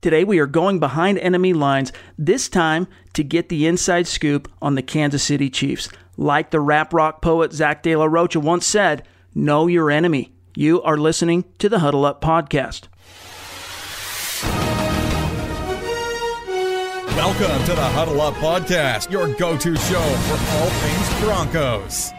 Today, we are going behind enemy lines, this time to get the inside scoop on the Kansas City Chiefs. Like the rap rock poet Zack De La Rocha once said, know your enemy. You are listening to the Huddle Up Podcast. Welcome to the Huddle Up Podcast, your go to show for all things Broncos.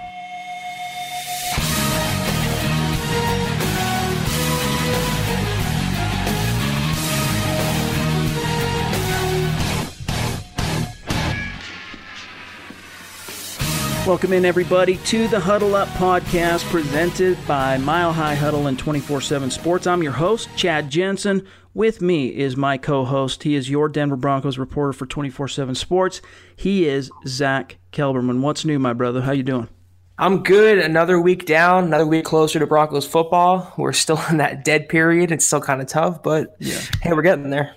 Welcome in, everybody, to the Huddle Up podcast presented by Mile High Huddle and 24 7 Sports. I'm your host, Chad Jensen. With me is my co host. He is your Denver Broncos reporter for 24 7 Sports. He is Zack Kelberman. What's new, my brother? How you doing? I'm good. Another week down, another week closer to Broncos football. We're still in that dead period. It's still kind of tough, but yeah. hey, we're getting there.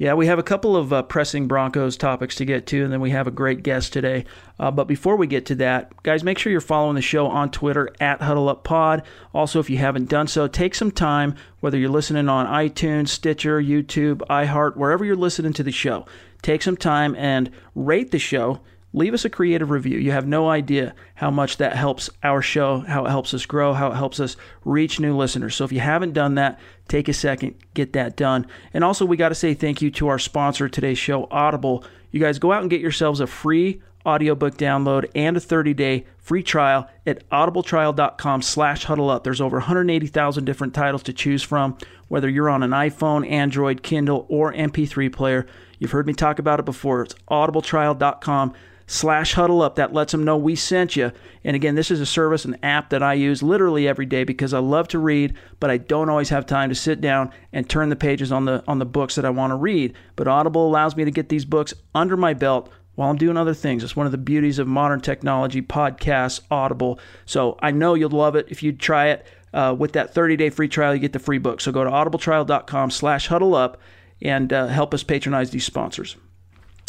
Yeah, we have a couple of uh, pressing Broncos topics to get to, and then we have a great guest today. Uh, but before we get to that, guys, make sure you're following the show on Twitter at HuddleUpPod. Also, if you haven't done so, take some time, whether you're listening on iTunes, Stitcher, YouTube, iHeart, wherever you're listening to the show, take some time and rate the show leave us a creative review. You have no idea how much that helps our show, how it helps us grow, how it helps us reach new listeners. So if you haven't done that, take a second, get that done. And also, we got to say thank you to our sponsor today's show, Audible. You guys go out and get yourselves a free audiobook download and a 30-day free trial at audibletrial.com slash huddle up there's over 180000 different titles to choose from whether you're on an iphone android kindle or mp3 player you've heard me talk about it before it's audibletrial.com slash huddle up. That lets them know we sent you. And again, this is a service, an app that I use literally every day because I love to read, but I don't always have time to sit down and turn the pages on the on the books that I want to read. But Audible allows me to get these books under my belt while I'm doing other things. It's one of the beauties of modern technology, podcasts, Audible. So I know you'll love it if you try it. Uh, with that 30-day free trial, you get the free book. So go to audibletrial.com slash huddle up and uh, help us patronize these sponsors.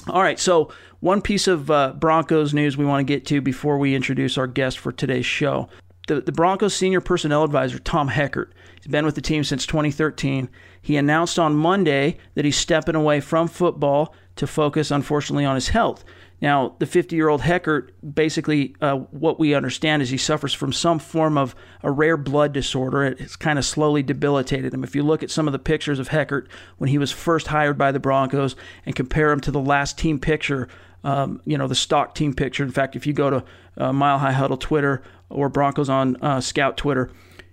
All right, so one piece of uh, Broncos news we want to get to before we introduce our guest for today's show. The, the Broncos senior personnel advisor, Tom Heckert, he's been with the team since 2013. He announced on Monday that he's stepping away from football to focus, unfortunately, on his health. Now, the 50 year old Heckert, basically, uh, what we understand is he suffers from some form of a rare blood disorder. It's kind of slowly debilitated him. If you look at some of the pictures of Heckert when he was first hired by the Broncos and compare him to the last team picture, um, you know, the stock team picture. In fact, if you go to uh, Mile High Huddle Twitter or Broncos on uh, Scout Twitter,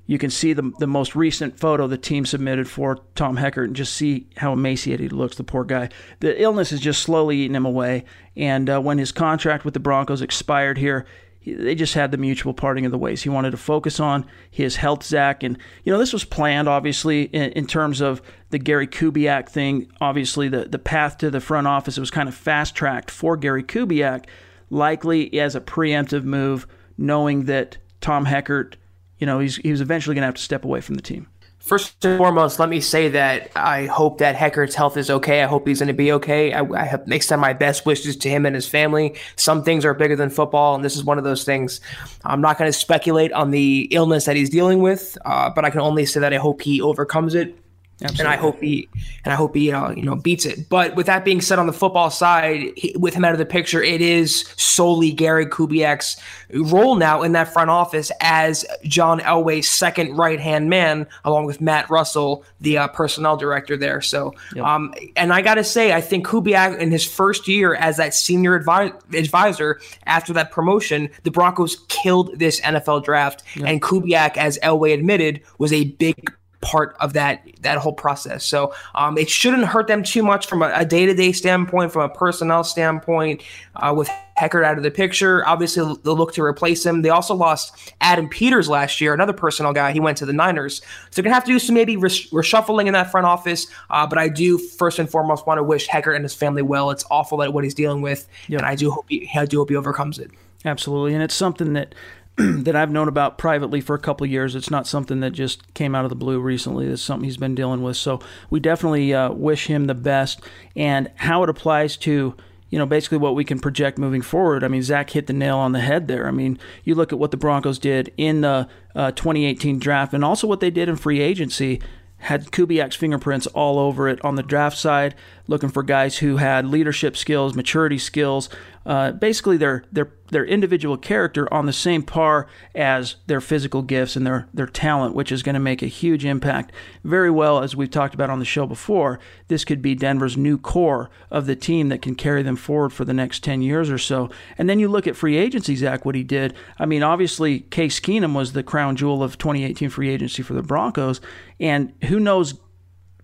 you can see the, the most recent photo the team submitted for Tom Heckert and just see how emaciated he looks, the poor guy. The illness is just slowly eating him away. And uh, when his contract with the Broncos expired here, he, they just had the mutual parting of the ways. He wanted to focus on his health, Zack. And, you know, this was planned, obviously, in, in terms of the Gary Kubiak thing. Obviously, the, the path to the front office, was kind of fast tracked for Gary Kubiak, likely as a preemptive move, knowing that Tom Heckert – you know, he's he was eventually going to have to step away from the team. First and foremost, let me say that I hope that Heckert's health is okay. I hope he's going to be okay. I, I have extend my best wishes to him and his family. Some things are bigger than football, and this is one of those things. I'm not going to speculate on the illness that he's dealing with, uh, but I can only say that I hope he overcomes it Absolutely. And I hope he and I hope he uh, you know beats it. But with that being said, on the football side, he, with him out of the picture, it is solely Gary Kubiak's role now in that front office as John Elway's second right hand man, along with Matt Russell, the uh, personnel director there. So, yep. um, and I got to say, I think Kubiak in his first year as that senior advi- advisor after that promotion, the Broncos killed this NFL draft, yep. and Kubiak, as Elway admitted, was a big part of that that whole process. So um, it shouldn't hurt them too much from a day to day standpoint, from a personnel standpoint. Uh, with Heckert out of the picture, obviously they'll look to replace him. They also lost Adam Peters last year, another personnel guy. He went to the Niners, so they're gonna have to do some maybe res- reshuffling in that front office. Uh, but I do first and foremost want to wish Heckert and his family well. It's awful that what he's dealing with, yep. and I do hope he, I do hope he overcomes it. Absolutely, and it's something that that I've known about privately for a couple years. It's not something that just came out of the blue recently. It's something he's been dealing with. So we definitely uh, wish him the best. And how it applies to you know, basically what we can project moving forward. I mean, Zack hit the nail on the head there. I mean, you look at what the Broncos did in the uh, 2018 draft and also what they did in free agency had Kubiak's fingerprints all over it on the draft side, looking for guys who had leadership skills, maturity skills, uh, basically their their their individual character on the same par as their physical gifts and their their talent, which is going to make a huge impact. Very well, as we've talked about on the show before, this could be Denver's new core of the team that can carry them forward for the next ten years or so. And then you look at free agency, Zack, what he did. I mean, obviously, Case Keenum was the crown jewel of 2018 free agency for the Broncos, and who knows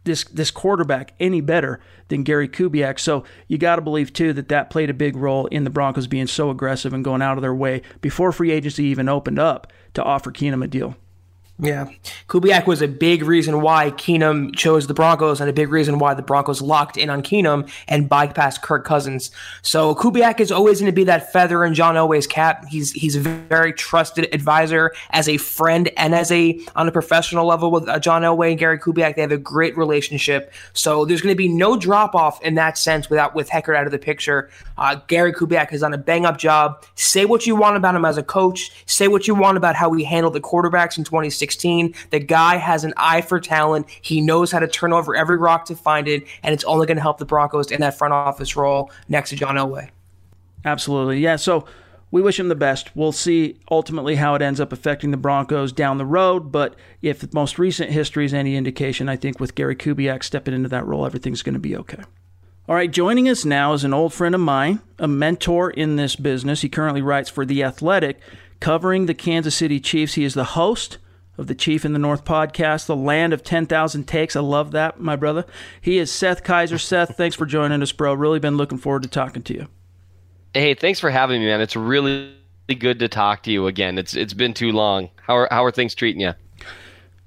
this this quarterback any better than Gary Kubiak. So you got to believe too that that played a big role in the Broncos being so aggressive and going out of their way before free agency even opened up to offer Keenum a deal. Yeah. Kubiak was a big reason why Keenum chose the Broncos and a big reason why the Broncos locked in on Keenum and bypassed Kirk Cousins. So Kubiak is always going to be that feather in John Elway's cap. He's he's a very trusted advisor as a friend and as a on a professional level with uh, John Elway and Gary Kubiak. They have a great relationship. So there's going to be no drop off in that sense without with Heckert out of the picture. Uh, Gary Kubiak has done a bang up job. Say what you want about him as a coach. Say what you want about how he handled the quarterbacks in 2016. 16. The guy has an eye for talent. He knows how to turn over every rock to find it, and it's only going to help the Broncos in that front office role next to John Elway. Absolutely. Yeah. So we wish him the best. We'll see ultimately how it ends up affecting the Broncos down the road. But if the most recent history is any indication, I think with Gary Kubiak stepping into that role, everything's going to be okay. All right, joining us now is an old friend of mine, a mentor in this business. He currently writes for The Athletic, covering the Kansas City Chiefs. He is the host of the Chief in the North podcast, the land of 10,000 takes. I love that, my brother. He is Seth Keysor. Seth, thanks for joining us, bro. Really been looking forward to talking to you. Hey, thanks for having me, man. It's really good to talk to you again. It's it's been too long. How are how are things treating you?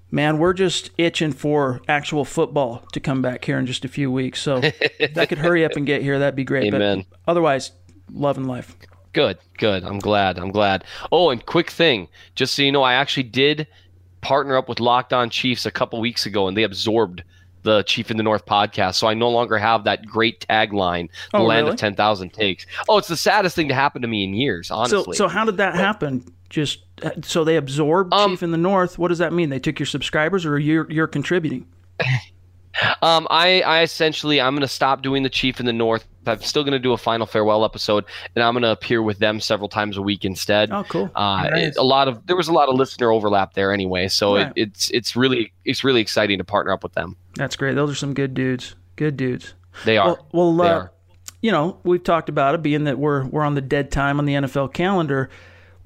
Man, we're just itching for actual football to come back here in just a few weeks. So if that could hurry up and get here, that'd be great. Amen. But otherwise, love and life. Good, good. I'm glad. I'm glad. Oh, and quick thing, just so you know, I actually did partner up with Locked On Chiefs a couple weeks ago, and they absorbed the Chief in the North podcast. So I no longer have that great tagline, "The oh, Land really? of Ten Thousand Takes." Oh, it's the saddest thing to happen to me in years, honestly. So, so how did that but, happen? Just uh, so they absorbed um, Chief in the North. What does that mean? They took your subscribers, or you're you're contributing? Um, I, I essentially I'm gonna stop doing the Chief in the North. I'm still gonna do a final farewell episode, and I'm gonna appear with them several times a week instead. Oh, cool! Uh, nice. it, a lot of there was a lot of listener overlap there anyway, so right. it, it's it's really it's really exciting to partner up with them. That's great. Those are some good dudes. Good dudes. They are. Well, well they uh, are. you know, we've talked about it being that we're we're on the dead time on the NFL calendar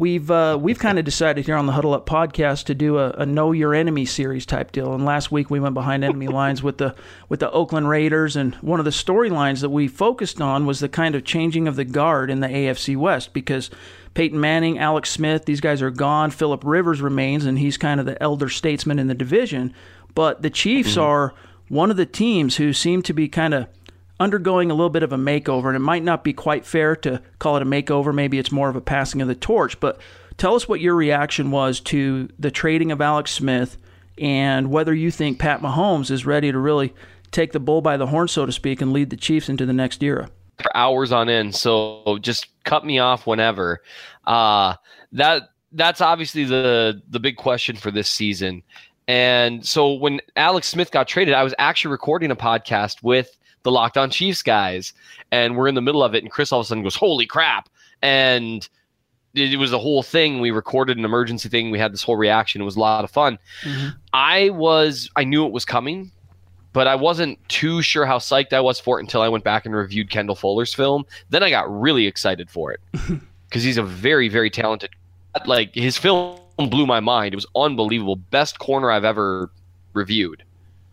we've uh, we've kind of decided here on the Huddle Up podcast to do a, a, know your enemy series type deal. And last week we went behind enemy lines with the with the Oakland Raiders, and one of the storylines that we focused on was the kind of changing of the guard in the AFC West because Peyton Manning, Alex Smith, these guys are gone. Philip Rivers remains, and he's kind of the elder statesman in the division. But the Chiefs mm-hmm. are one of the teams who seem to be kind of undergoing a little bit of a makeover, and it might not be quite fair to call it a makeover. Maybe it's more of a passing of the torch. But tell us what your reaction was to the trading of Alex Smith and whether you think Pat Mahomes is ready to really take the bull by the horn, so to speak, and lead the Chiefs into the next era. For hours on end, so just cut me off whenever. Uh, that that's obviously the the big question for this season. And so when Alex Smith got traded, I was actually recording a podcast with the Locked On Chiefs guys, and we're in the middle of it, and Chris all of a sudden goes, "Holy crap!" and it was a whole thing. We recorded an emergency thing. We had this whole reaction. It was a lot of fun. Mm-hmm. I was, I knew it was coming, but I wasn't too sure how psyched I was for it until I went back and reviewed Kendall Fuller's film. Then I got really excited for it because he's a very, very talented. Like his film blew my mind. It was unbelievable. Best corner I've ever reviewed,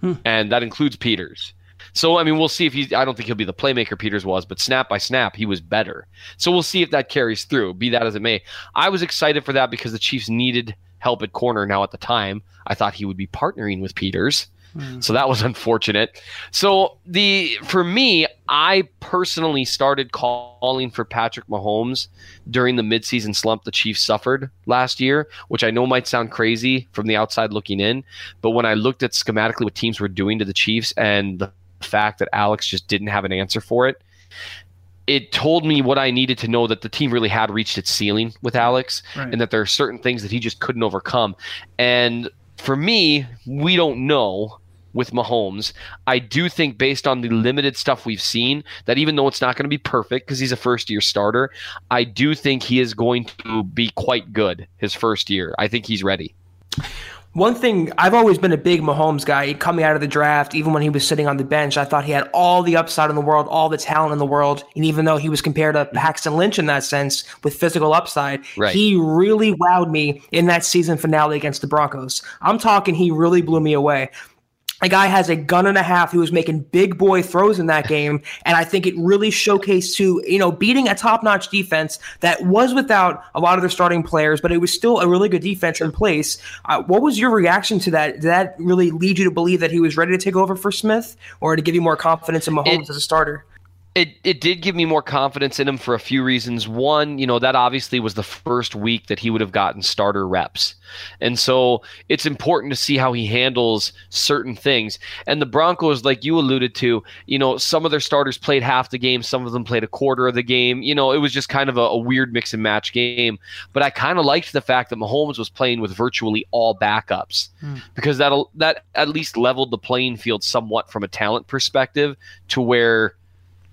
hmm. and that includes Peters. So I mean, we'll see if he. I don't think he'll be the playmaker Peters was, but snap by snap, he was better. So we'll see if that carries through. Be that as it may, I was excited for that because the Chiefs needed help at corner. Now at the time, I thought he would be partnering with Peters. Hmm. So that was unfortunate. So the for me, I personally started calling for Patrick Mahomes during the midseason slump the Chiefs suffered last year, which I know might sound crazy from the outside looking in, but when I looked at schematically what teams were doing to the Chiefs and the fact that Alex just didn't have an answer for it, it told me what I needed to know that the team really had reached its ceiling with Alex right. and that there are certain things that he just couldn't overcome. And for me, we don't know with Mahomes. I do think, based on the limited stuff we've seen, that even though it's not going to be perfect because he's a first year starter, I do think he is going to be quite good his first year. I think he's ready. One thing I've always been a big Mahomes guy coming out of the draft, even when he was sitting on the bench, I thought he had all the upside in the world, all the talent in the world. And even though he was compared to Paxton Lynch in that sense with physical upside, right. he really wowed me in that season finale against the Broncos. I'm talking, he really blew me away a guy has a gun and a half who was making big boy throws in that game. And I think it really showcased to, you know, beating a top notch defense that was without a lot of their starting players, but it was still a really good defense in place. Uh, what was your reaction to that? Did that really lead you to believe that he was ready to take over for Smith or to give you more confidence in Mahomes it, as a starter? It it did give me more confidence in him for a few reasons. One, you know, that obviously was the first week that he would have gotten starter reps. And so it's important to see how he handles certain things. And the Broncos, like you alluded to, you know, some of their starters played half the game, some of them played a quarter of the game. You know, it was just kind of a, a weird mix and match game. But I kind of liked the fact that Mahomes was playing with virtually all backups mm. because that that at least leveled the playing field somewhat from a talent perspective to where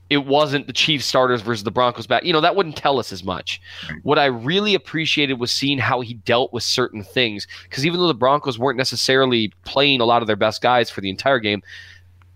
it wasn't the Chiefs starters versus the Broncos back. You know, that wouldn't tell us as much. What I really appreciated was seeing how he dealt with certain things. Because even though the Broncos weren't necessarily playing a lot of their best guys for the entire game,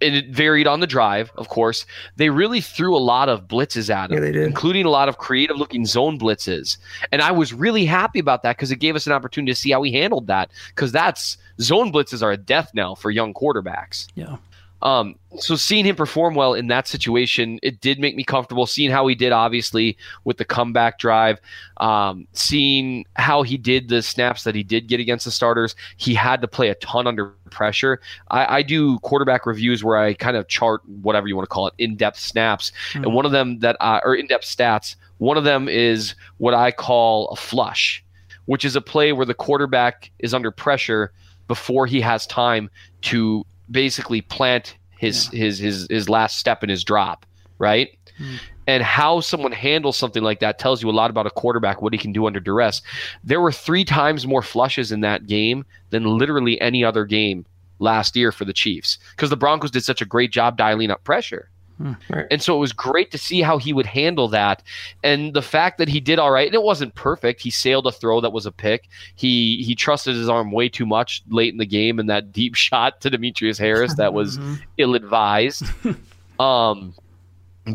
and it varied on the drive, of course. They really threw a lot of blitzes at him, yeah, including a lot of creative looking zone blitzes. And I was really happy about that because it gave us an opportunity to see how he handled that. Because that's zone blitzes are a death knell for young quarterbacks. Yeah. Um, so seeing him perform well in that situation, it did make me comfortable. Seeing how he did, obviously, with the comeback drive, um, seeing how he did the snaps that he did get against the starters, he had to play a ton under pressure. I, I do quarterback reviews where I kind of chart whatever you want to call it, in-depth snaps, mm-hmm. and one of them that I, or in-depth stats. One of them is what I call a flush, which is a play where the quarterback is under pressure before he has time to basically plant his yeah. his his his last step in his drop, right? Mm. And how someone handles something like that tells you a lot about a quarterback, what he can do under duress. There were three times more flushes in that game than literally any other game last year for the Chiefs because the Broncos did such a great job dialing up pressure. Hmm. Right. And so it was great to see how he would handle that. And the fact that he did all right, and it wasn't perfect. He sailed a throw that was a pick. He he trusted his arm way too much late in the game and that deep shot to Demetrius Harris that was mm-hmm. ill advised. um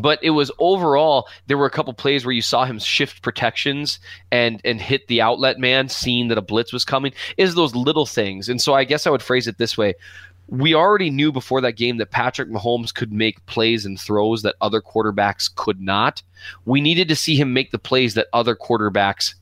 but it was overall there were a couple plays where you saw him shift protections and and hit the outlet man seeing that a blitz was coming is those little things and so i guess i would phrase it this way we already knew before that game that Patrick Mahomes could make plays and throws that other quarterbacks could not. We needed to see him make the plays that other quarterbacks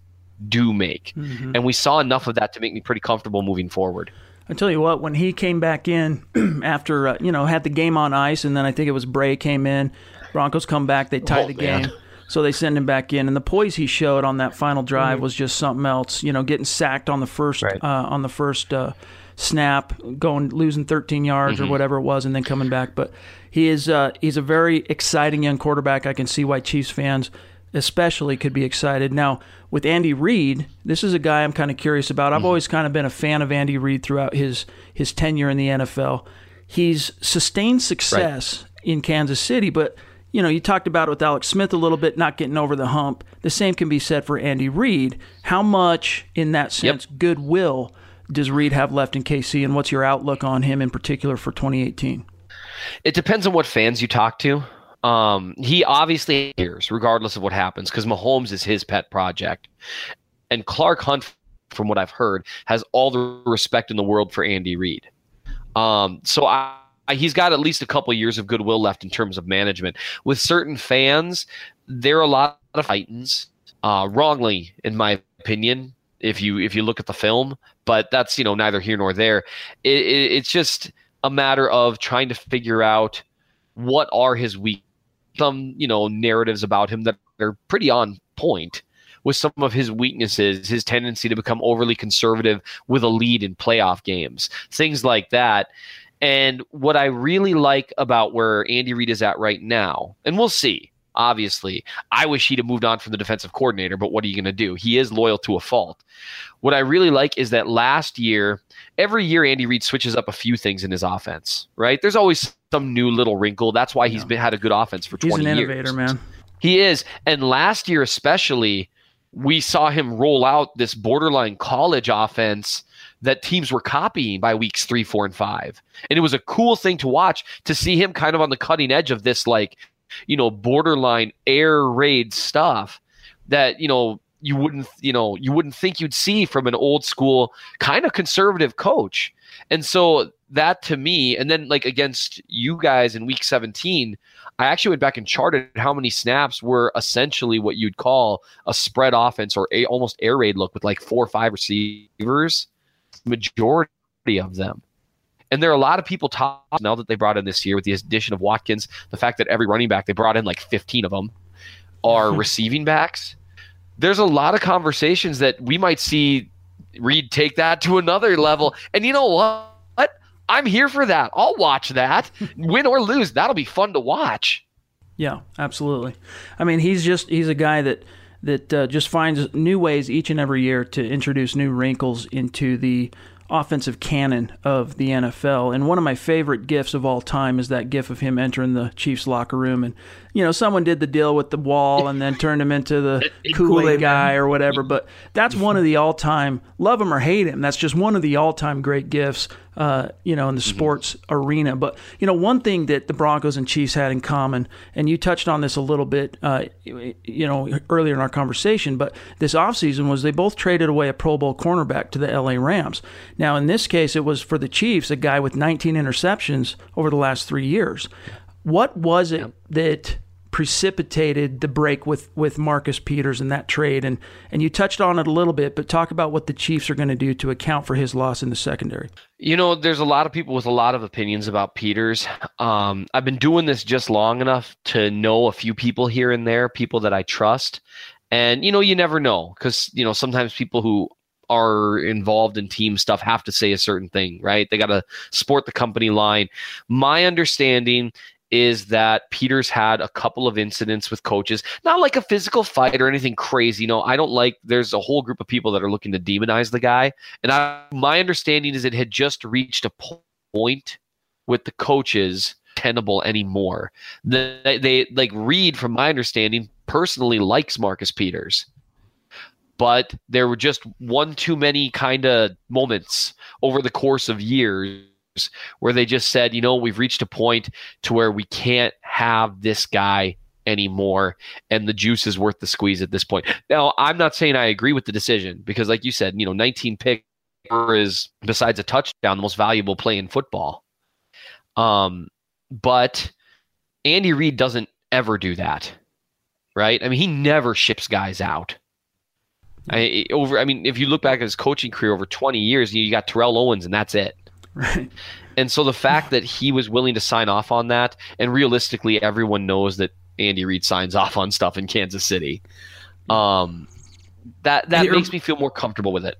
do make. Mm-hmm. And we saw enough of that to make me pretty comfortable moving forward. I tell you what, when he came back in after, uh, you know, had the game on ice, and then I think it was Bray came in, Broncos come back, they tie oh, the game. So they send him back in, and the poise he showed on that final drive mm-hmm. was just something else. You know, getting sacked on the first right. uh, on the first uh, snap, going losing 13 yards mm-hmm. or whatever it was, and then coming back. But he is uh, he's a very exciting young quarterback. I can see why Chiefs fans especially could be excited. Now with Andy Reid, this is a guy I'm kind of curious about. I've mm-hmm. always kind of been a fan of Andy Reid throughout his his tenure in the NFL. He's sustained success right. in Kansas City, but you know, you talked about it with Alex Smith a little bit, not getting over the hump. The same can be said for Andy Reid. How much, in that sense, yep. goodwill does Reid have left in KC, and what's your outlook on him in particular for 2018? It depends on what fans you talk to. Um, he obviously hears, regardless of what happens, because Mahomes is his pet project, and Clark Hunt, from what I've heard, has all the respect in the world for Andy Reid. Um, so I, I, he's got at least a couple years of goodwill left in terms of management. With certain fans, there are a lot of Titans, uh, wrongly, in my opinion. If you if you look at the film, but that's you know neither here nor there. It, it, it's just a matter of trying to figure out what are his weak some you know narratives about him that are pretty on point with some of his weaknesses, his tendency to become overly conservative with a lead in playoff games, things like that. And what I really like about where Andy Reid is at right now, and we'll see, obviously, I wish he'd have moved on from the defensive coordinator, but what are you going to do? He is loyal to a fault. What I really like is that last year, every year Andy Reid switches up a few things in his offense, right? There's always some new little wrinkle. That's why he's yeah. been had a good offense for 20 years. He's an innovator, years. man. He is. And last year especially, we saw him roll out this borderline college offense that teams were copying by weeks three, four, and five. And it was a cool thing to watch to see him kind of on the cutting edge of this, like, you know, borderline air raid stuff that, you know, you wouldn't, you know, you wouldn't think you'd see from an old school kind of conservative coach. And so that to me, and then like against you guys in week 17, I actually went back and charted how many snaps were essentially what you'd call a spread offense or a almost air raid look with like four or five receivers. Majority of them. And there are a lot of people talk now that they brought in this year with the addition of Watkins, the fact that every running back they brought in like 15 of them are receiving backs. There's a lot of conversations that we might see Reid take that to another level. And you know what? I'm here for that. I'll watch that. Win or lose, that'll be fun to watch. Yeah, absolutely. I mean, he's just he's a guy that that uh, just finds new ways each and every year to introduce new wrinkles into the offensive canon of the NFL. And one of my favorite gifs of all time is that gif of him entering the Chiefs locker room and you know, someone did the deal with the wall and then turned him into the Kool Aid guy or whatever. But that's one of the all time, love him or hate him, that's just one of the all time great gifts, uh, you know, in the mm-hmm. sports arena. But, you know, one thing that the Broncos and Chiefs had in common, and you touched on this a little bit, uh, you know, earlier in our conversation, but this offseason was they both traded away a Pro Bowl cornerback to the LA Rams. Now, in this case, it was for the Chiefs, a guy with 19 interceptions over the last three years. What was it that precipitated the break with with Marcus Peters in that trade and and you touched on it a little bit but talk about what the Chiefs are going to do to account for his loss in the secondary. You know, there's a lot of people with a lot of opinions about Peters. Um, I've been doing this just long enough to know a few people here and there, people that I trust. And you know, you never know cuz you know, sometimes people who are involved in team stuff have to say a certain thing, right? They got to sport the company line. My understanding is that Peters had a couple of incidents with coaches, not like a physical fight or anything crazy. You know, I don't like. There's a whole group of people that are looking to demonize the guy, and I, my understanding is it had just reached a point with the coaches tenable anymore. They, they like Reid, from my understanding, personally likes Marcus Peters. But there were just one too many kind of moments over the course of years where they just said, you know, we've reached a point to where we can't have this guy anymore and the juice is worth the squeeze at this point. Now, I'm not saying I agree with the decision because like you said, you know, 19 pick is besides a touchdown the most valuable play in football. Um but Andy Reid doesn't ever do that. Right? I mean, he never ships guys out. I, over I mean, if you look back at his coaching career over 20 years, you got Terrell Owens and that's it. Right. And so the fact that he was willing to sign off on that, and realistically, everyone knows that Andy Reid signs off on stuff in Kansas City. Um, that that makes me feel more comfortable with it.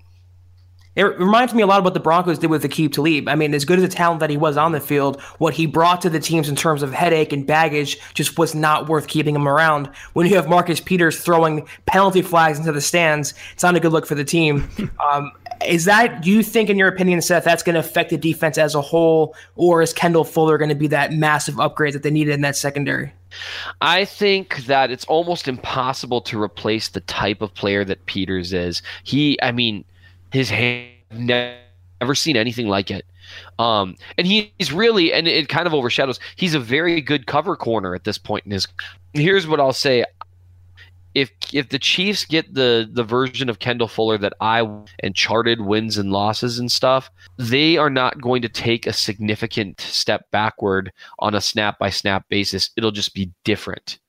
It reminds me a lot of what the Broncos did with Aqib Talib. I mean, as good as the talent that he was on the field, what he brought to the teams in terms of headache and baggage just was not worth keeping him around. When you have Marcus Peters throwing penalty flags into the stands, it's not a good look for the team. Um, is that, do you think, in your opinion, Seth, that's going to affect the defense as a whole, or is Kendall Fuller going to be that massive upgrade that they needed in that secondary? I think that it's almost impossible to replace the type of player that Peters is. He, I mean, his hand never seen anything like it. Um, and he's really, and it kind of overshadows. He's a very good cover corner at this point in his. Here's what I'll say: if if the Chiefs get the the version of Kendall Fuller that I and charted wins and losses and stuff, they are not going to take a significant step backward on a snap by snap basis. It'll just be different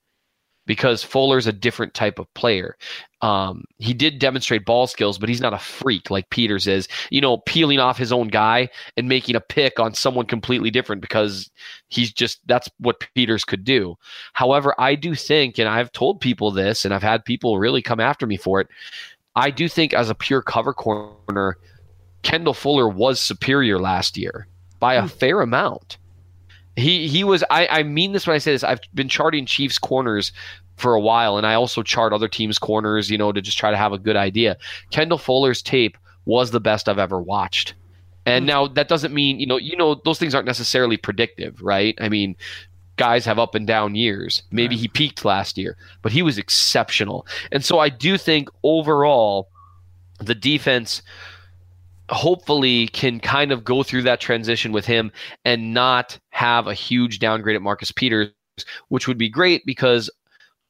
because Fuller's a different type of player. Um, he did demonstrate ball skills, but he's not a freak like Peters is. You know, peeling off his own guy and making a pick on someone completely different because he's just that's what Peters could do. However, I do think, and I've told people this, and I've had people really come after me for it. I do think as a pure cover corner, Kendall Fuller was superior last year by a hmm. fair amount. He he was. I I mean this when I say this. I've been charting Chiefs corners for a while, and I also chart other teams' corners. You know, to just try to have a good idea. Kendall Fuller's tape was the best I've ever watched. And hmm. now that doesn't mean you know you know those things aren't necessarily predictive, right? I mean, guys have up and down years. Maybe right. he peaked last year, but he was exceptional. And so I do think overall the defense hopefully can kind of go through that transition with him and not have a huge downgrade at Marcus Peters, which would be great because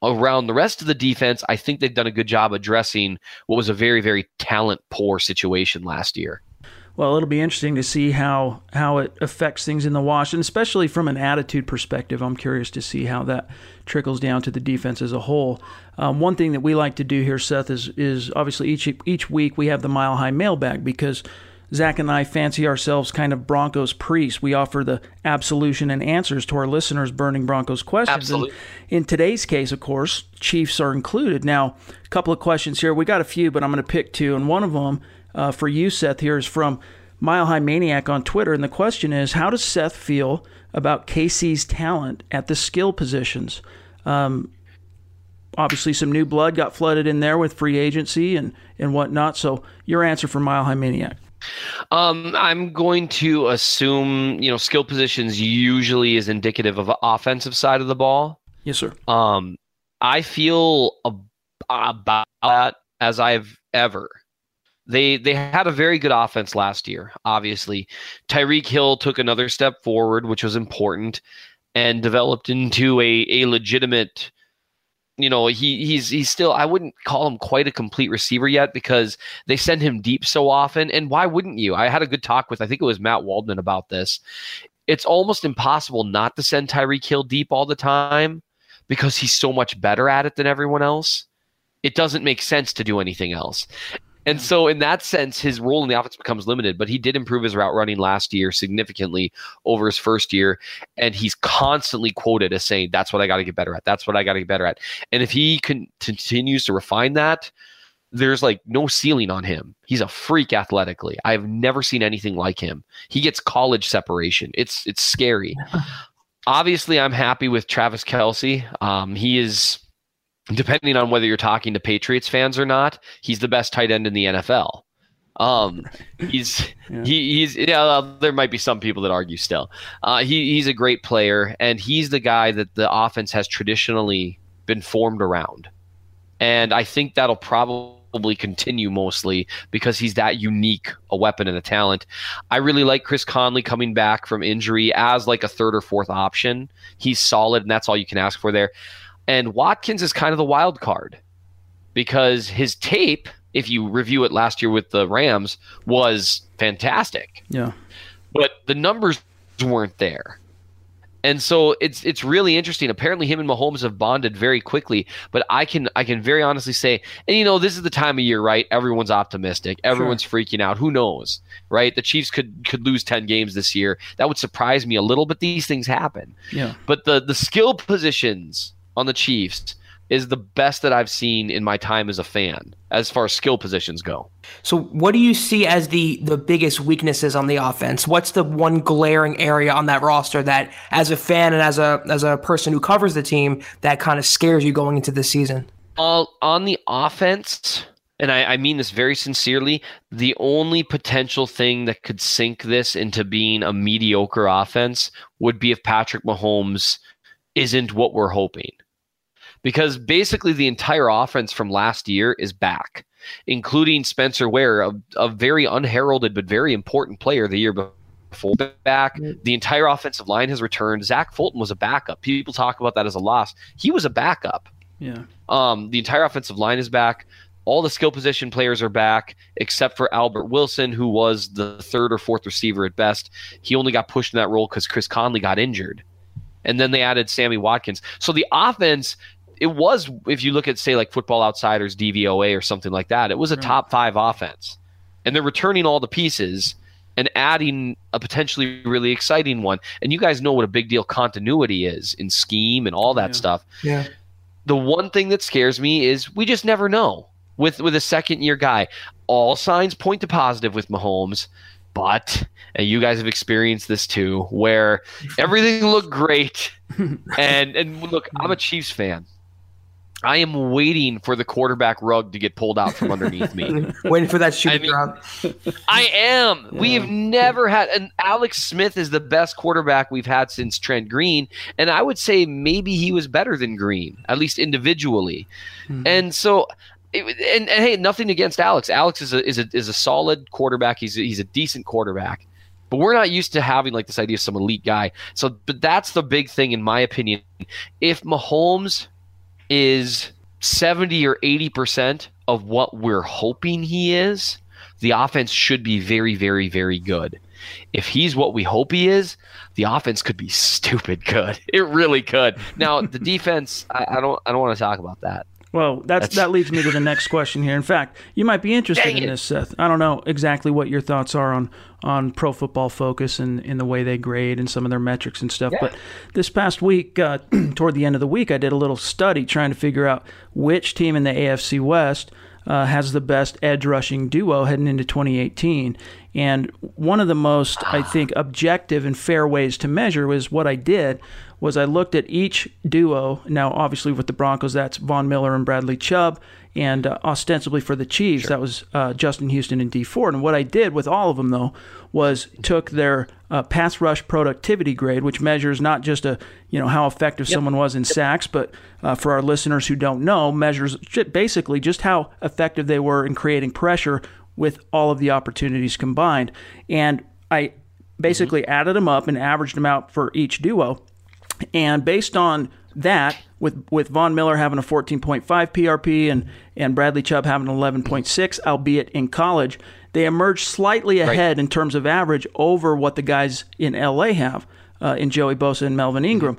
around the rest of the defense, I think they've done a good job addressing what was a very, very talent poor situation last year. Well, it'll be interesting to see how how it affects things in the wash, and especially from an attitude perspective. I'm curious to see how that trickles down to the defense as a whole. Um, one thing that we like to do here, Seth, is is obviously each each week we have the mile high mailbag because Zack and I fancy ourselves kind of Broncos priests. We offer the absolution and answers to our listeners' burning Broncos questions. Absolutely. And in today's case, of course, Chiefs are included. Now, a couple of questions here. We got a few, but I'm going to pick two, and one of them uh, for you, Seth, here is from Mile High Maniac on Twitter. And the question is How does Seth feel about KC's talent at the skill positions? Um, obviously, some new blood got flooded in there with free agency and, and whatnot. So, your answer for Mile High Maniac. Um, I'm going to assume, you know, skill positions usually is indicative of offensive side of the ball. Yes, sir. Um, I feel about that as I've ever they they had a very good offense last year. Obviously, Tyreek Hill took another step forward, which was important, and developed into a a legitimate. You know, he he's he's still. I wouldn't call him quite a complete receiver yet because they send him deep so often. And why wouldn't you? I had a good talk with I think it was Matt Waldman about this. It's almost impossible not to send Tyreek Hill deep all the time because he's so much better at it than everyone else it doesn't make sense to do anything else. And so, in that sense, his role in the offense becomes limited. But he did improve his route running last year significantly over his first year, and he's constantly quoted as saying, "That's what I got to get better at. That's what I got to get better at." And if he can, continues to refine that, there's like no ceiling on him. He's a freak athletically. I've never seen anything like him. He gets college separation. It's it's scary. Obviously, I'm happy with Travis Kelce. Um, he is depending on whether you're talking to Patriots fans or not, he's the best tight end in the NFL. Um, he's yeah. he, he's yeah. There might be some people that argue still. Uh, he he's a great player, and he's the guy that the offense has traditionally been formed around, and I think that'll probably continue mostly because he's that unique a weapon and a talent. I really like Chris Conley coming back from injury as like a third or fourth option. He's solid, and that's all you can ask for there. And Watkins is kind of the wild card because his tape, if you review it last year with the Rams, was fantastic. Yeah. But the numbers weren't there. And so it's it's really interesting. Apparently, him and Mahomes have bonded very quickly. But I can I can very honestly say, and you know, this is the time of year, right? Everyone's optimistic. Everyone's sure. freaking out. Who knows, right? The Chiefs could could lose ten games this year. That would surprise me a little. But these things happen. Yeah. But the the skill positions on the Chiefs is the best that I've seen in my time as a fan as far as skill positions go. So what do you see as the the biggest weaknesses on the offense? What's the one glaring area on that roster that as a fan and as a as a person who covers the team that kind of scares you going into the season? Uh, on the offense, and I, I, mean this very sincerely, the only potential thing that could sink this into being a mediocre offense would be if Patrick Mahomes isn't what we're hoping because basically the entire offense from last year is back, including Spencer Ware, a, a very unheralded but very important player the year before. Back, the entire offensive line has returned. Zach Fulton was a backup. People talk about that as a loss. He was a backup. Yeah. Um, the entire offensive line is back. All the skill position players are back, except for Albert Wilson, who was the third or fourth receiver at best. He only got pushed in that role because Chris Conley got injured. And then they added Sammy Watkins. So the offense, it was, if you look at, say, like Football Outsiders, DVOA, or something like that, it was a top five offense. And they're returning all the pieces and adding a potentially really exciting one. And you guys know what a big deal continuity is in scheme and all that Yeah. stuff. Yeah. The one thing that scares me is we just never know with with a second year guy. All signs point to positive with Mahomes, but and you guys have experienced this too, where everything looked great, and and look, I'm a Chiefs fan. I am waiting for the quarterback rug to get pulled out from underneath me. Waiting for that shoe I to mean- drop. I am. We've never had, and Alex Smith is the best quarterback we've had since Trent Green, and I would say maybe he was better than Green, at least individually. Mm-hmm. And so, and, and hey, nothing against Alex. Alex is a is a is a solid quarterback. He's a, he's a decent quarterback. But we're not used to having like this idea of some elite guy. So, but that's the big thing, in my opinion. If Mahomes is 70 or 80% of what we're hoping he is, the offense should be very, very, very good. If he's what we hope he is, the offense could be stupid good. It really could. Now, the defense, I, I don't I don't want to talk about that. Well, that's, That's- that leads me to the next question here. In fact, you might be interested Dang in it. this, Seth. I don't know exactly what your thoughts are on on Pro Football Focus and in the way they grade and some of their metrics and stuff. But this past week, uh, toward the end of the week, I did a little study trying to figure out which team in the AFC West uh, has the best edge rushing duo heading into 2018. And one of the most, I think, objective and fair ways to measure was what I did was I looked at each duo. Now, obviously, with the Broncos, that's Von Miller and Bradley Chubb, and uh, ostensibly for the Chiefs, that was uh, Justin Houston and Dee Ford. And what I did with all of them, though, was took their uh, pass rush productivity grade, which measures not just a you know how effective someone was in sacks, but uh, for our listeners who don't know, measures basically just how effective they were in creating pressure with all of the opportunities combined. And I basically added them up and averaged them out for each duo. And based on that, with with Von Miller having a 14.5 PRP and and Bradley Chubb having an 11.6, albeit in college, they emerge slightly ahead in terms of average over what the guys in LA have uh, in Joey Bosa and Melvin Ingram.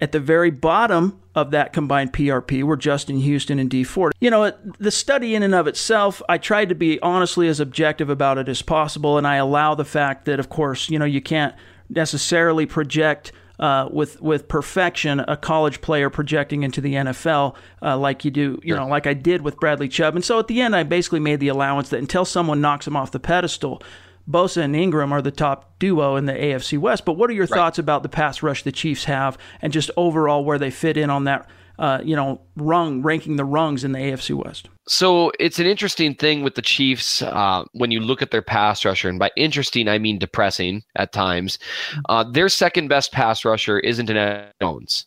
At the very bottom of that combined PRP were Justin Houston and Dee Ford. You know, the study in and of itself, I tried to be honestly as objective about it as possible, and I allow the fact that, of course, you know, you can't necessarily project uh, with with perfection a college player projecting into the NFL uh, like you do, you know, like I did with Bradley Chubb. And so at the end, I basically made the allowance that until someone knocks him off the pedestal, Bosa and Ingram are the top duo in the AFC West. But what are your thoughts about the pass rush the Chiefs have, and just overall where they fit in on that, uh, you know, rung ranking the rungs in the AFC West? So it's an interesting thing with the Chiefs uh, when you look at their pass rusher, and by interesting I mean depressing at times. Uh, their second best pass rusher isn't an Ed Jones,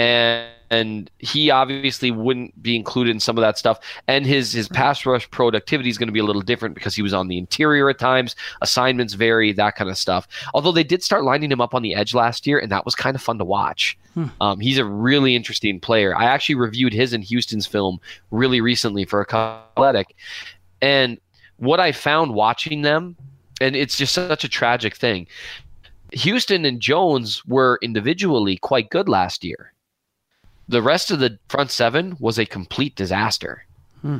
and and he obviously wouldn't be included in some of that stuff. And his his pass rush productivity is going to be a little different because he was on the interior at times. Assignments vary, that kind of stuff. Although they did start lining him up on the edge last year, and that was kind of fun to watch. Um, he's a really interesting player. I actually reviewed his and Houston's film really recently for Athletic, and what I found watching them, and it's just such a tragic thing. Houston and Jones were individually quite good last year. The rest of the front seven was a complete disaster.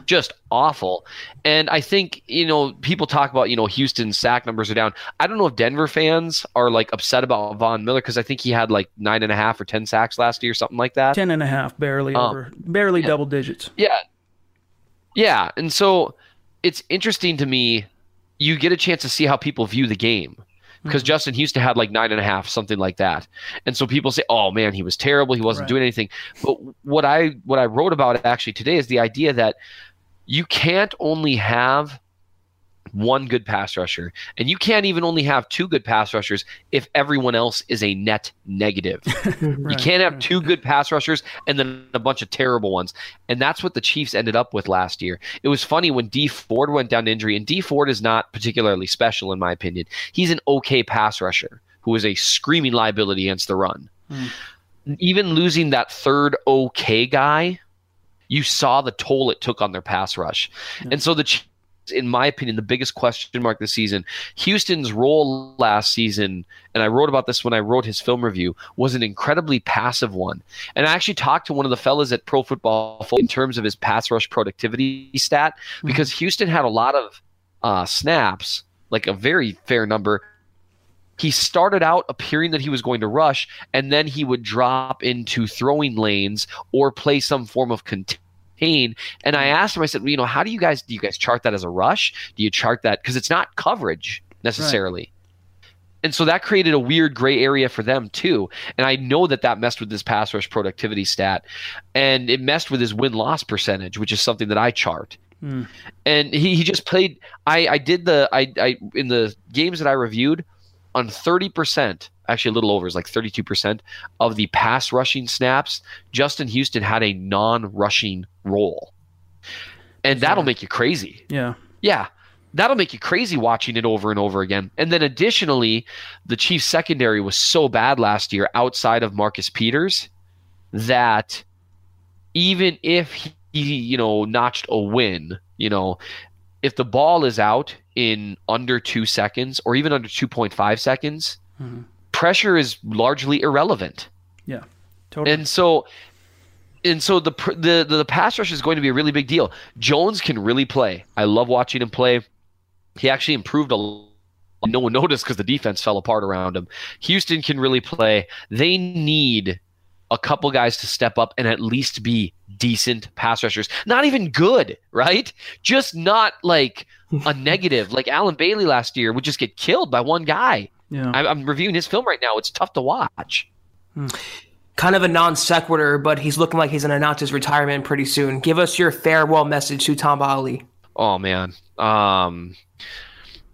Just awful. And I think, you know, people talk about, you know, Houston's sack numbers are down. I don't know if Denver fans are like upset about Von Miller because I think he had like nine and a half or 10 sacks last year, something like that. Ten and a half, barely Um, over, barely double digits. Yeah. Yeah. And so it's interesting to me. You get a chance to see how people view the game because mm-hmm. Justin Houston had like nine and a half, something like that. And so people say, "Oh man, he was terrible. He wasn't Right. doing anything." But what I what I wrote about actually today is the idea that you can't only have one good pass rusher, and you can't even only have two good pass rushers if everyone else is a net negative. You can't have two good pass rushers and then a bunch of terrible ones. And that's what the Chiefs ended up with last year. It was funny when Dee Ford went down to injury, and Dee Ford is not particularly special in my opinion. He's an okay pass rusher who is a screaming liability against the run. Hmm. Even losing that third okay guy you saw the toll it took on their pass rush. Yeah. And so the in my opinion, the biggest question mark this season. Houston's role last season, and I wrote about this when I wrote his film review, was an incredibly passive one. And I actually talked to one of the fellas at Pro Football in terms of his pass rush productivity stat, mm-hmm. because Houston had a lot of uh, snaps, like a very fair number. He started out appearing that he was going to rush, and then he would drop into throwing lanes or play some form of contain pain. And I asked him, I said, well, you know, how do you guys do you guys chart that as a rush? Do you chart that because it's not coverage necessarily? Right. And so that created a weird gray area for them too. And I know that that messed with his pass rush productivity stat, and it messed with his win loss percentage, which is something that I chart. Mm. And he, he just played. I I did the I I in the games that I reviewed on thirty percent actually a little over, is like 32% of the pass rushing snaps, Justin Houston had a non rushing role. And that'll make you crazy. Yeah. Yeah. That'll make you crazy watching it over and over again. And then additionally, the Chiefs secondary was so bad last year outside of Marcus Peters that even if he, you know, notched a win, you know, if the ball is out in under two seconds or even under 2.5 seconds, mm-hmm pressure is largely irrelevant. Yeah, totally. And so, and so the the the pass rush is going to be a really big deal. Jones can really play. I love watching him play. He actually improved a lot no one noticed because the defense fell apart around him. Houston can really play. They need a couple guys to step up and at least be decent pass rushers. Not even good, right? Just not like a negative. Like Allen Bailey last year would just get killed by one guy. Yeah. I, am reviewing his film right now. It's tough to watch. Hmm. Kind of a non sequitur, but he's looking like he's going to announce his retirement pretty soon. Give us your farewell message to Tamba Hali. Oh, man. Um,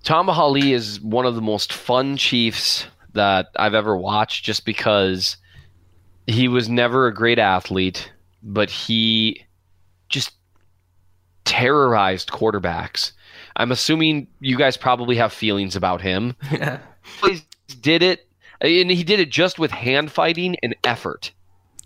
Tamba Hali is one of the most fun Chiefs that I've ever watched just because he was never a great athlete, but he just terrorized quarterbacks. I'm assuming you guys probably have feelings about him. Yeah He did it, and he did it just with hand fighting and effort,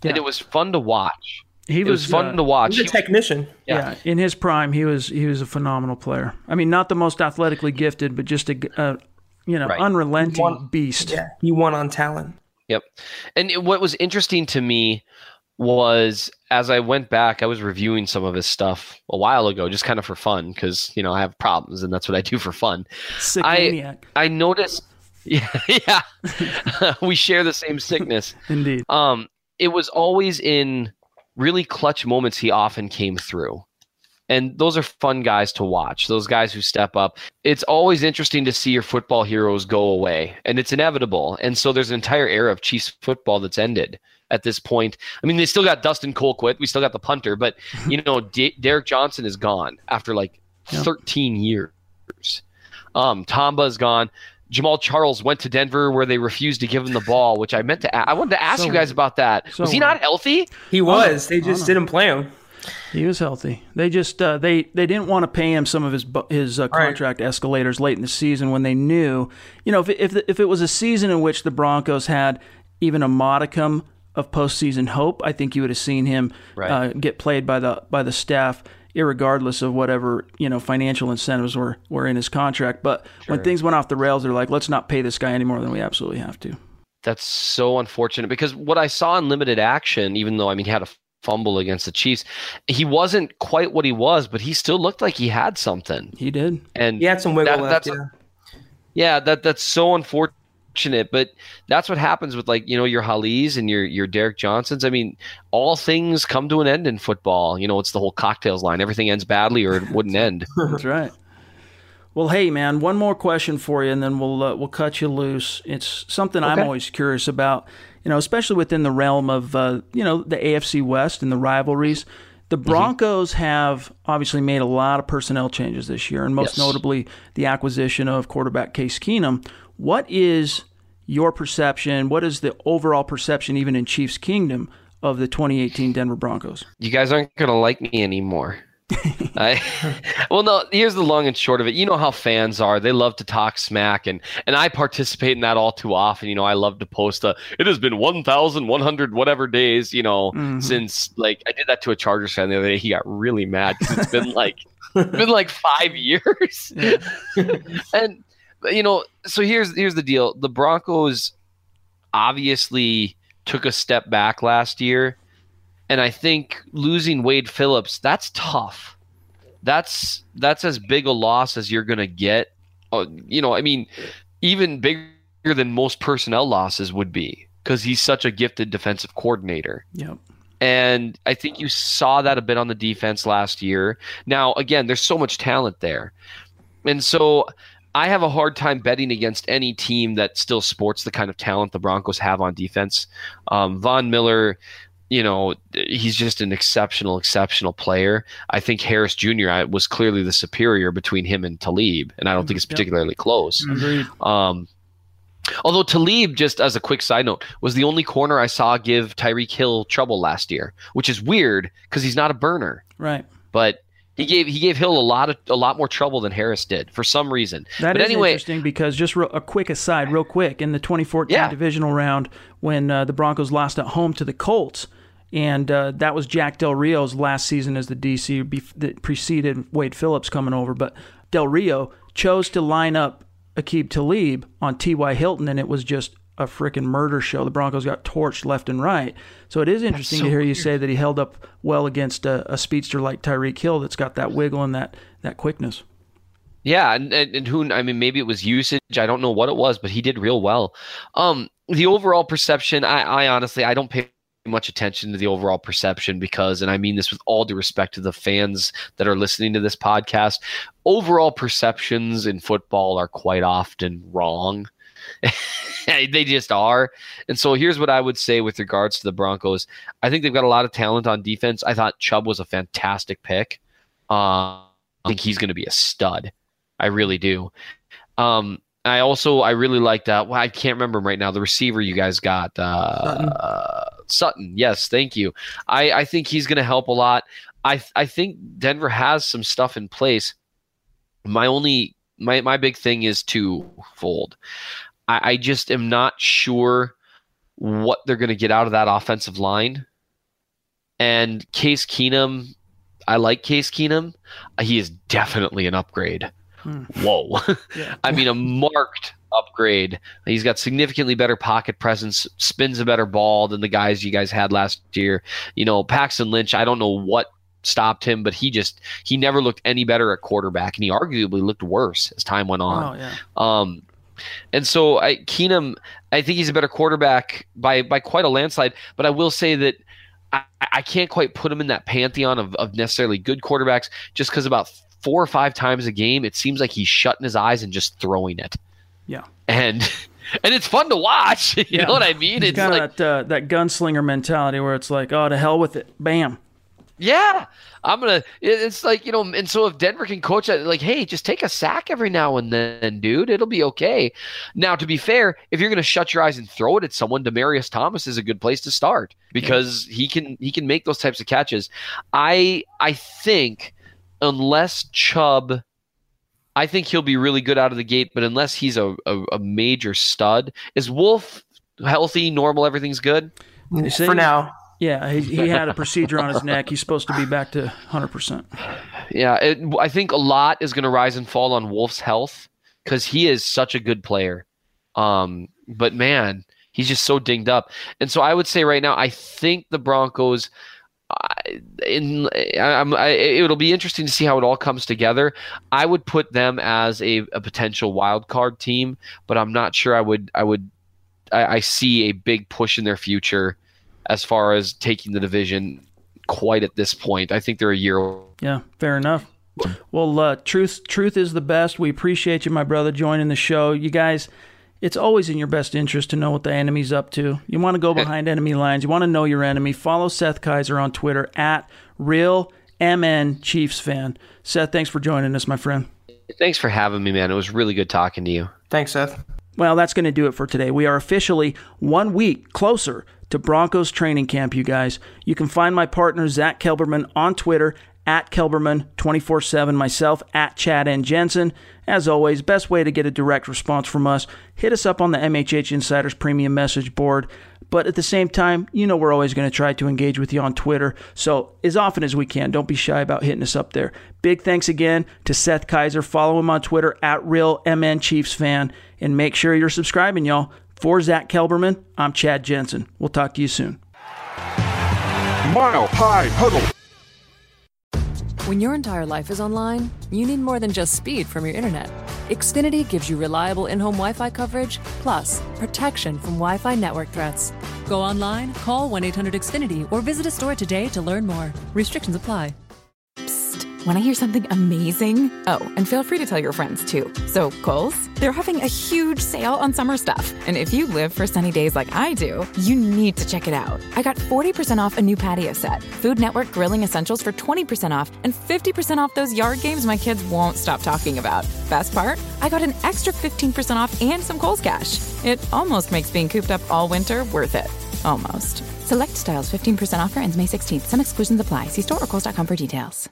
yeah. and it was fun to watch. He was, was, fun uh, to watch. He was a technician. Yeah. yeah. in his prime, he was he was a phenomenal player. I mean, not the most athletically gifted, but just a, a you know right. unrelenting won, beast. Yeah, he won on talent. Yep. And what was interesting to me was as I went back, I was reviewing some of his stuff a while ago, just kind of for fun, because you know I have problems, and that's what I do for fun. Sick I maniac. I noticed yeah, yeah. we share the same sickness. Indeed. Um, it was always in really clutch moments he often came through. And those are fun guys to watch. Those guys who step up. It's always interesting to see your football heroes go away, and it's inevitable. And so there's an entire era of Chiefs football that's ended at this point. I mean, they still got Dustin Colquitt. We still got the punter, but you know, D- Derrick Johnson is gone after like 13 years. Um, Tamba's gone. Jamaal Charles went to Denver where they refused to give him the ball, which I meant to. I wanted to ask so, you guys about that. So was he not healthy? He was. They just didn't play him. He was healthy. They just uh, they they didn't want to pay him some of his his uh, contract right. escalators late in the season when they knew, you know, if if if it was a season in which the Broncos had even a modicum of postseason hope, I think you would have seen him right. uh, get played by the by the staff irregardless of whatever you know financial incentives were were in his contract. But sure. when things went off the rails, they're like, let's not pay this guy any more than we absolutely have to. That's so unfortunate because what I saw in limited action, even though I mean he had a fumble against the Chiefs, he wasn't quite what he was, but he still looked like he had something. He did, and he had some wiggle that, left. yeah. yeah, that that's so unfortunate fortunate, but that's what happens with like you know your Halis and your your Derrick Johnsons. I mean, all things come to an end in football. You know, it's the whole Cocktail's line. Everything ends badly, or it wouldn't end. that's right. Well, hey man, one more question for you, and then we'll uh, we'll cut you loose. It's something okay. I'm always curious about. You know, especially within the realm of uh, you know the AFC West and the rivalries. The mm-hmm. Broncos mm-hmm. have obviously made a lot of personnel changes this year, and most yes. notably the acquisition of quarterback Case Keenum. What is your perception? What is the overall perception, even in Chiefs Kingdom, of the 2018 Denver Broncos? You guys aren't going to like me anymore. I, well, no. Here's the long and short of it. You know how fans are; they love to talk smack, and and I participate in that all too often. You know, I love to post a. It has been 1,100 whatever days. You know, mm-hmm. since like I did that to a Chargers fan the other day. He got really mad because it's been like it's been like five years, and you know. So here's here's the deal: the Broncos obviously took a step back last year and I think losing Wade Phillips, that's tough. That's that's as big a loss as you're going to get. Uh, you know, I mean, even bigger than most personnel losses would be because he's such a gifted defensive coordinator. Yep. And I think you saw that a bit on the defense last year. Now, again, there's so much talent there. And so I have a hard time betting against any team that still sports the kind of talent the Broncos have on defense. Um, Von Miller, you know, he's just an exceptional, exceptional player. I think Harris Jr. was clearly the superior between him and Talib, and I don't think it's particularly close. Agreed. Um, although Talib, just as a quick side note, was the only corner I saw give Tyreek Hill trouble last year, which is weird because he's not a burner. Right. But he gave he gave Hill a lot of a lot more trouble than Harris did for some reason. That but is anyway, interesting because just real, a quick aside, real quick, in the 2014 yeah. divisional round when uh, the Broncos lost at home to the Colts and uh, that was Jack Del Rio's last season as the DC bef- that preceded Wade Phillips coming over. But Del Rio chose to line up Aqib Talib on T.Y. Hilton, and it was just a freaking murder show. The Broncos got torched left and right. So it is interesting so to hear weird. you say that he held up well against a, a speedster like Tyreek Hill that's got that wiggle and that that quickness. Yeah, and, and, and who I mean, maybe it was usage. I don't know what it was, but he did real well. Um, the overall perception, I, I honestly, I don't pay much attention to the overall perception because, and I mean this with all due respect to the fans that are listening to this podcast, overall perceptions in football are quite often wrong. they just are. And so here's what I would say with regards to the Broncos. I think they've got a lot of talent on defense. I thought Chubb was a fantastic pick. Uh, I think he's going to be a stud. I really do. Um, I also I really like that. Well, I can't remember him right now. The receiver you guys got, uh, Sutton. Yes, thank you. I, I think he's going to help a lot. I I think Denver has some stuff in place. My only my my big thing is twofold. I, I just am not sure what they're going to get out of that offensive line. And Case Keenum, I like Case Keenum. He is definitely an upgrade. Hmm. Whoa. Yeah. I mean, a marked upgrade. He's got significantly better pocket presence, spins a better ball than the guys you guys had last year. You know, Paxton Lynch, I don't know what stopped him, but he just he never looked any better at quarterback, and he arguably looked worse as time went on. Oh, yeah. Um, and so I Keenum, I think he's a better quarterback by by quite a landslide. But I will say that I, I can't quite put him in that pantheon of, of necessarily good quarterbacks just because about four or five times a game it seems like he's shutting his eyes and just throwing it. Yeah. And and it's fun to watch. You yeah. know what I mean? It's kind of like, that uh, that gunslinger mentality where it's like, oh, to hell with it, bam. Yeah, I'm gonna. It's like you know, and so if Denver can coach that, like, hey, just take a sack every now and then, dude, it'll be okay. Now, to be fair, if you're gonna shut your eyes and throw it at someone, Demaryius Thomas is a good place to start because yeah. he can he can make those types of catches. I I think unless Chubb I think he'll be really good out of the gate, but unless he's a, a, a major stud, is Wolfe healthy, normal, everything's good? Mm, for now. Yeah, he, he had a procedure on his neck. He's supposed to be back to 100%. Yeah, it, I think a lot is going to rise and fall on Wolfe's health because he is such a good player. Um, but man, he's just so dinged up. And so I would say right now, I think the Broncos – in I, I, it'll be interesting to see how it all comes together. I would put them as a, a potential wild card team, but I'm not sure I would I would I, I, see a big push in their future as far as taking the division quite at this point. I think they're a year. Yeah, fair enough. Well, uh, truth truth is the best. We appreciate you, my brother, joining the show. You guys it's always in your best interest to know what the enemy's up to. You want to go behind enemy lines. You want to know your enemy. Follow Seth Keysor on Twitter at real MN Chiefs fan. Seth, thanks for joining us, my friend. Thanks for having me, man. It was really good talking to you. Thanks, Seth. Well, that's going to do it for today. We are officially one week closer to Broncos training camp, you guys. You can find my partner, Zack Kelberman, on Twitter at Kelberman 24 7, myself at Chad and Jensen. As always, best way to get a direct response from us, hit us up on the MHH Insiders Premium Message Board. But at the same time, you know we're always going to try to engage with you on Twitter. So as often as we can, don't be shy about hitting us up there. Big thanks again to Seth Keysor. Follow him on Twitter at RealMN Chiefs fan. And make sure you're subscribing, y'all. For Zack Kelberman, I'm Chad Jensen. We'll talk to you soon. Mile High Huddle. When your entire life is online, you need more than just speed from your internet. Xfinity gives you reliable in home Wi Fi coverage, plus protection from Wi Fi network threats. Go online, call 1 800 Xfinity, or visit a store today to learn more. Restrictions apply. Want to hear something amazing? Oh, and feel free to tell your friends too. So, Kohl's, they're having a huge sale on summer stuff. And if you live for sunny days like I do, you need to check it out. I got 40% off a new patio set, Food Network grilling essentials for 20% off, and 50% off those yard games my kids won't stop talking about. Best part? I got an extra 15% off and some Kohl's cash. It almost makes being cooped up all winter worth it. Almost. Select styles 15% offer ends May 16th. Some exclusions apply. See store or Kohl's.com for details.